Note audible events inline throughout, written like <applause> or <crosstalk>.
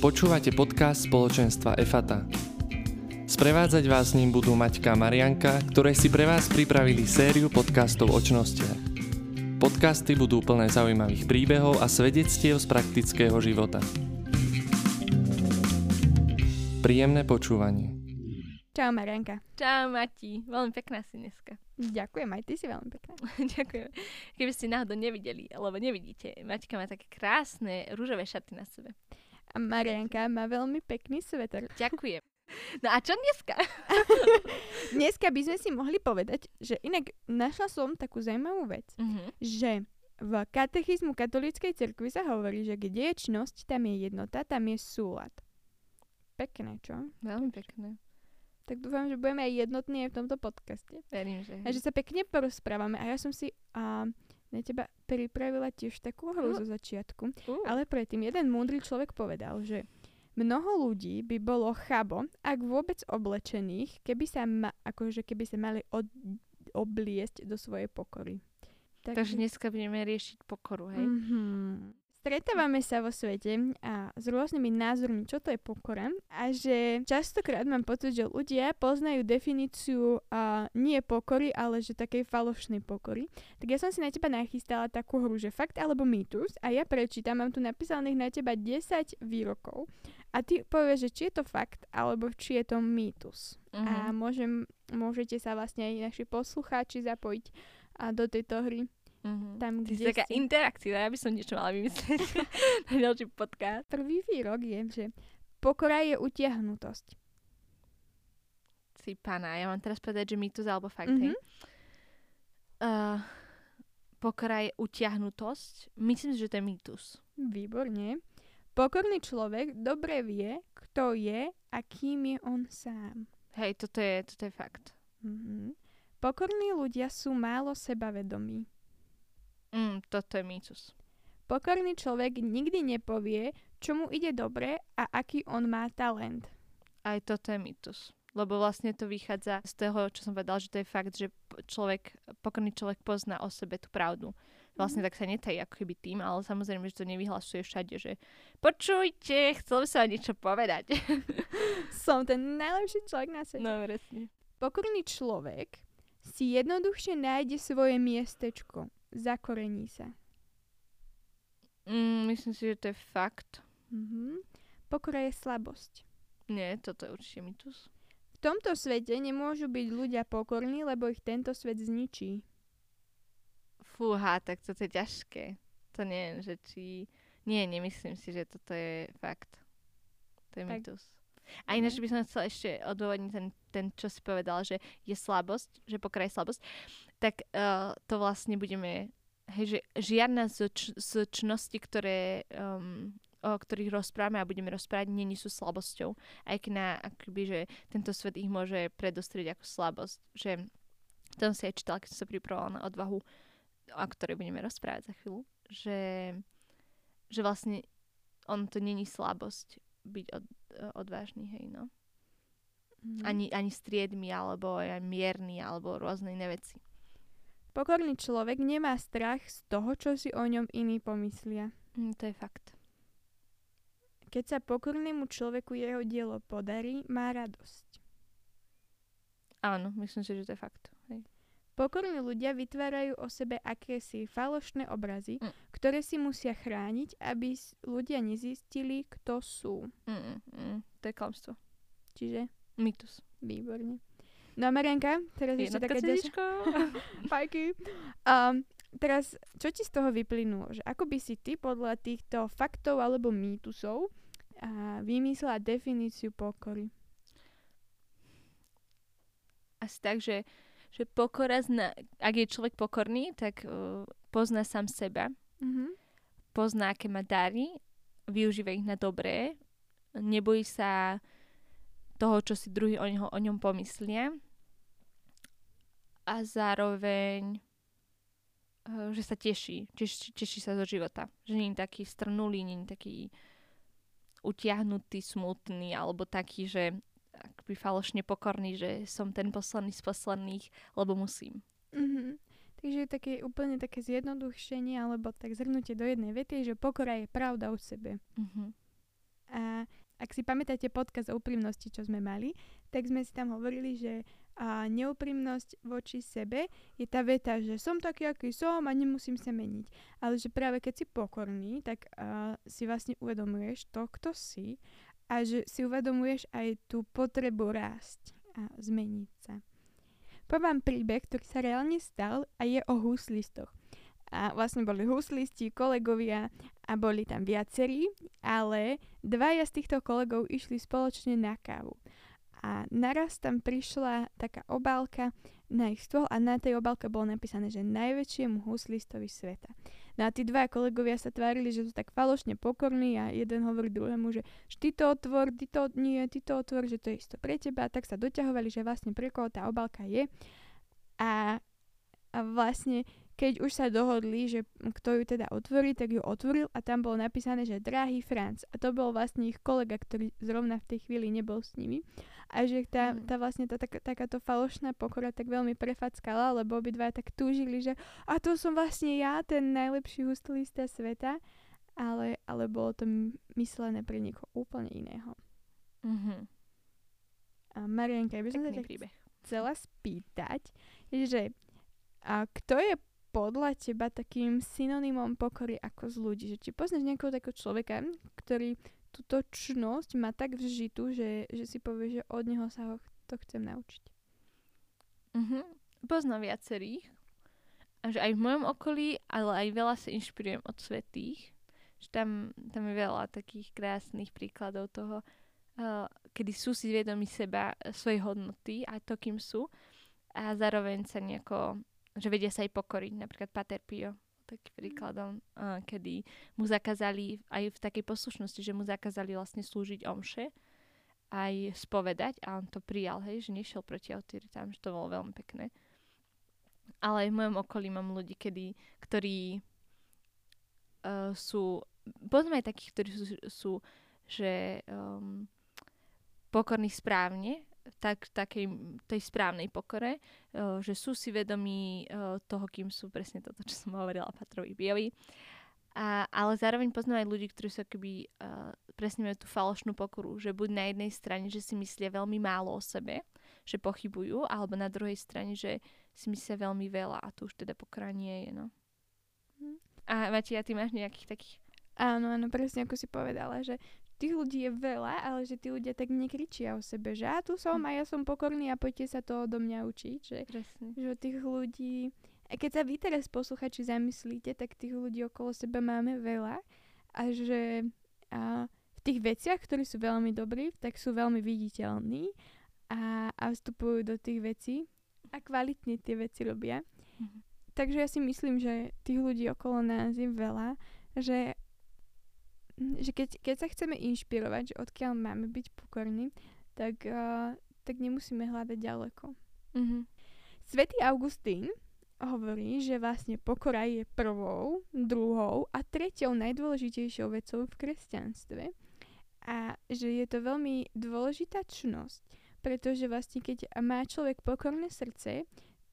Počúvate podcast spoločenstva EFATA. Sprevádzať vás s ním budú Maťka a Marianka, ktoré si pre vás pripravili sériu podcastov o čnostiach. Podcasty budú plné zaujímavých príbehov a svedectiev z praktického života. Príjemné počúvanie. Čau Marianka. Čau Mati, veľmi pekná si dneska. <laughs> Ďakujem, aj ty si veľmi pekná. <laughs> Ďakujem. Keby ste náhodou nevideli, alebo nevidíte, Maťka má také krásne rúžové šaty na sebe. A Marianka má veľmi pekný sveter. Ďakujem. <laughs> No a čo dneska? <laughs> Dneska by sme si mohli povedať, že inak našla som takú zaujímavú vec, Mhm. že v katechizmu katolíckej cirkvi sa hovorí, že kde je čnosť, tam je jednota, tam je súlad. Pekné, čo? Veľmi pekné. Tak dúfam, že budeme aj jednotní aj v tomto podcaste. Verím, že... A že sa pekne porozprávame. A ja som si a, na teba pripravila tiež takú hru zo začiatku. Uh, Ale predtým jeden múdry človek povedal, že mnoho ľudí by bolo chabo, ak vôbec oblečených, keby sa, ma, akože keby sa mali od, obliesť do svojej pokory. Takže dneska budeme riešiť pokoru, hej? Mhm. Stretávame sa vo svete a s rôznymi názormi, čo to je pokora a že častokrát mám pocit, že ľudia poznajú definíciu a nie pokory, ale že takej falošnej pokory. Tak ja som si na teba nachystala takú hru, že fakt alebo mýtus a ja prečítam, mám tu napísaných na teba 10 výrokov a ty povieš, že či je to fakt alebo či je to mýtus. A Mhm. môžem, môžete sa vlastne aj naši poslucháči zapojiť a do tejto hry. Mhm. Tam, Ty si kde taká ste. interaktívna, ja by som niečo mala vymyslieť <laughs> na ďalší podcast. Prvý výrok je, že pokora je utiahnutosť. Si pána, ja mám teraz povedať, že mýtus alebo fakt, Mhm. hej? Uh, pokora je utiahnutosť. Myslím si, že to je mýtus. Výborne. Pokorný človek dobre vie, kto je a kým je on sám. Hej, toto je, toto je fakt. Mhm. Pokorní ľudia sú málo sebavedomí. Mm, toto je mýtus. Pokorný človek nikdy nepovie, čo mu ide dobre a aký on má talent. Aj toto je mýtus. Lebo vlastne to vychádza z toho, čo som povedal, že to je fakt, že človek, pokorný človek pozná o sebe tú pravdu. Vlastne tak sa netají ako keby tým, ale samozrejme, že to nevyhlasuje všade, že počujte, chcel by vám niečo povedať. <laughs> <laughs> Som ten najlepší človek na svete. no, presne. Pokorný človek si jednoduchšie nájde svoje miestečko. Zakorení sa. Mm, myslím si, že to je fakt. Mhm. Pokora je slabosť. Nie, toto je určite mýtus. V tomto svete nemôžu byť ľudia pokorní, lebo ich tento svet zničí. Fúha, tak toto je ťažké. To neviem, že či... Nie, nemyslím si, že toto je fakt. To je Tak. mýtus. A ináč by som chcela ešte odôvodniť ten, ten, čo si povedal, že je slabosť, že pokora je slabosť, tak uh, to vlastne budeme, hej, že žiadna z, č- z čností, ktoré, um, o ktorých rozprávame a budeme rozprávať, nie sú slabosťou. Aj keď na, akoby, že tento svet ich môže predostrieť ako slabosť. Že to som si aj čítala, keď som sa pripravovala na odvahu, o ktorej budeme rozprávať za chvíľu, že, že vlastne on to není slabosť byť od, odvážny, hej, no. Mhm. Ani, ani striedmy, alebo aj mierny, alebo rôzne iné veci. Pokorný človek nemá strach z toho, čo si o ňom iní pomyslia. Mm, to je fakt. Keď sa pokornému človeku jeho dielo podarí, má radosť. Áno, myslím si, že to je fakt. Hej. Pokorní ľudia vytvárajú o sebe akési falošné obrazy, Mm. Ktoré si musia chrániť, aby ľudia nezistili, kto sú. Mm, mm, to je klamstvo. Čiže Mýtus. výborne. No a Marianka, teraz ešte ďalšia... CDčko. <laughs> Fajky. Um, teraz, čo ti z toho vyplynulo? Že ako by si ty podľa týchto faktov alebo mýtusov a vymyslela definíciu pokory? Asi tak, že, že pokora, zna, ak je človek pokorný, tak uh, pozná sám seba, Mhm. pozná, aké má dary, využíva ich na dobré, nebojí sa toho, čo si druhý o, neho, o ňom pomyslia a zároveň eh, že sa teší, teší, teší sa zo života. Že nie je taký strnulý, nie je taký utiahnutý, smutný, alebo taký, že akoby falošne pokorný, že som ten posledný z posledných, lebo musím. Takže také úplne také zjednodušenie alebo tak zhrnutie do jednej vety, že pokora je pravda o sebe. Mhm. A ak si pamätáte podkaz o úprimnosti, čo sme mali, tak sme si tam hovorili, že a neúprimnosť voči sebe je tá veta, že som taký, aký som a nemusím sa meniť. Ale že práve keď si pokorný, tak a, si vlastne uvedomuješ to, kto si a že si uvedomuješ aj tú potrebu rásť a zmeniť sa. Povám príbeh, ktorý sa reálne stal a je o huslistoch. A vlastne boli huslisti, kolegovia a boli tam viacerí, ale dvaja z týchto kolegov išli spoločne na kávu a naraz tam prišla taká obálka na ich stôl a na tej obálke bolo napísané, že najväčšiemu huslistovi sveta. No a tí dva kolegovia sa tvárili, že sú tak falošne pokorní a jeden hovorí druhému, že ty to otvor, ty to nie, ty to otvor, že to je isto pre teba. A tak sa doťahovali, že vlastne pre koho tá obálka je. A, a vlastne keď už sa dohodli, že kto ju teda otvorí, tak ju otvoril a tam bolo napísané, že drahý Franc. A to bol vlastne ich kolega, ktorý zrovna v tej chvíli nebol s nimi. A že tá, mm. tá vlastne tá, tak, takáto falošná pokora tak veľmi prefackala, lebo obidva tak túžili, že a to som vlastne ja, ten najlepší hustlista sveta. Ale, ale bolo to myslené pre niekoho úplne iného. Mm-hmm. A Marianka, ja by som sa chcela spýtať, že a kto je podľa teba takým synonymom pokory ako z ľudí? Že či poznáš nejakého takého človeka, ktorý túto čnosť má tak vžitú, že, že si povie, že od neho sa ho to chcem naučiť. Mm-hmm. Poznám viacerých. A že aj v mojom okolí, ale aj veľa sa inšpirujem od svetých. Že tam, tam je veľa takých krásnych príkladov toho, uh, kedy sú si vedomi seba, svojej hodnoty a to, kým sú. A zároveň sa nejako že vedia sa aj pokoriť. Napríklad Pater Pio, taký príkladom, uh, kedy mu zakázali aj v takej poslušnosti, že mu zakázali vlastne slúžiť omše, aj spovedať a on to prijal, hej, že nešiel proti autoritám, že to bolo veľmi pekné. Ale aj v mojom okolí mám ľudí, kedy, ktorí uh, sú, potom aj takých, ktorí sú, sú že um, pokorní správne, tak, takej tej správnej pokore, uh, že sú si vedomí uh, toho, kým sú presne toto, čo som hovorila Patrovi Biovi. A, ale zároveň poznám aj ľudí, ktorí sa keby uh, presne majú tú falošnú pokoru, že buď na jednej strane, že si myslia veľmi málo o sebe, že pochybujú, alebo na druhej strane, že si myslia veľmi veľa a to už teda pokora nie je, no. Hm. A Matia, ty máš nejakých takých Áno, áno, presne ako si povedala, že tých ľudí je veľa, ale že tí ľudia tak nekričia o sebe, že ja tu som hm. a ja som pokorný a poďte sa to odo mňa učiť. Že, že tých ľudí... A keď sa vy teraz posluchači zamyslíte, tak tých ľudí okolo seba máme veľa a že a v tých veciach, ktorí sú veľmi dobrí, tak sú veľmi viditeľní a, a vstupujú do tých vecí a kvalitne tie veci robia. Mm-hmm. Takže ja si myslím, že tých ľudí okolo nás je veľa, že Mhm, že keď, keď sa chceme inšpirovať, že odkiaľ máme byť pokorní, tak, uh, tak nemusíme hľadať ďaleko. Mm-hmm. Svetý Augustín hovorí, že vlastne pokora je prvou, druhou a tretiou najdôležitejšou vecou v kresťanstve a že je to veľmi dôležitá čnosť, pretože vlastne keď má človek pokorné srdce,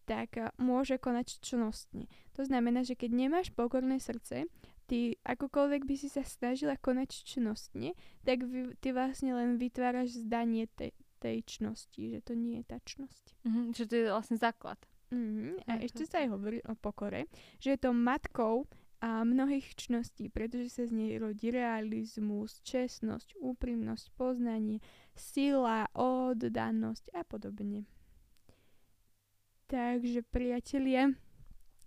tak môže konať čnostne. To znamená, že keď nemáš pokorné srdce, ty akokoľvek by si sa snažila konať čnostne, tak vy, ty vlastne len vytváraš zdanie tej, tej čnosti, že to nie je tá čnosť. Mm-hmm, že to je vlastne základ. Mm-hmm. A mm-hmm. ešte sa aj hovorí o pokore, že je to matkou a mnohých čností, pretože sa z nej rodí realizmus, čestnosť, úprimnosť, poznanie, sila, oddanosť a podobne. Takže priatelia,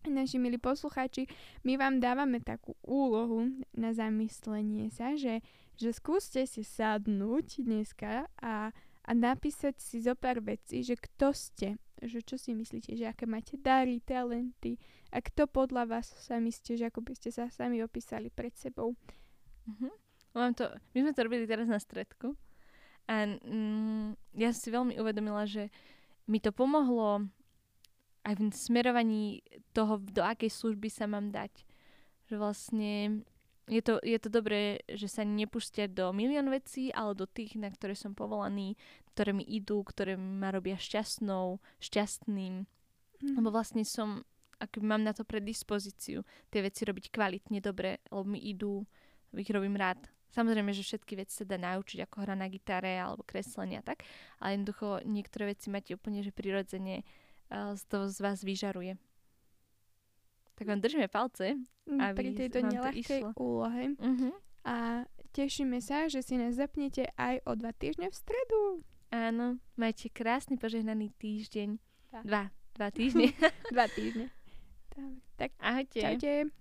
naši milí poslucháči, my vám dávame takú úlohu na zamyslenie sa, že, že skúste si sadnúť dneska a, a napísať si zo pár vecí, že kto ste, že čo si myslíte, že aké máte dary, talenty a kto podľa vás sa myslíte, že ako by ste sa sami opísali pred sebou. Uh-huh. Mám to, my sme to robili teraz na stredku a mm, ja si veľmi uvedomila, že mi to pomohlo aj v smerovaní toho, do akej služby sa mám dať. Že vlastne je to, je to dobré, že sa nepustia do milión vecí, ale do tých, na ktoré som povolaný, ktoré mi idú, ktoré ma robia šťastnou, šťastným. Mm. Lebo vlastne som, ak mám na to predispozíciu, tie veci robiť kvalitne dobre, lebo mi idú, ich robím rád. Samozrejme, že všetky veci sa dá naučiť, ako hra na gitare alebo kreslenie a tak, ale jednoducho niektoré veci máte úplne, že prirodzene uh, z vás vyžaruje. Tak vám držíme palce. Mm, Aby pri tejto to išlo. úlohe. Uh-huh. A tešíme sa, že si nás zapnete aj o dva týždne v stredu. Áno, majte krásny požehnaný týždeň. Tak. Dva. Dva týždne. <laughs> Dva týždne. Tak, tak Ahojte. čaute.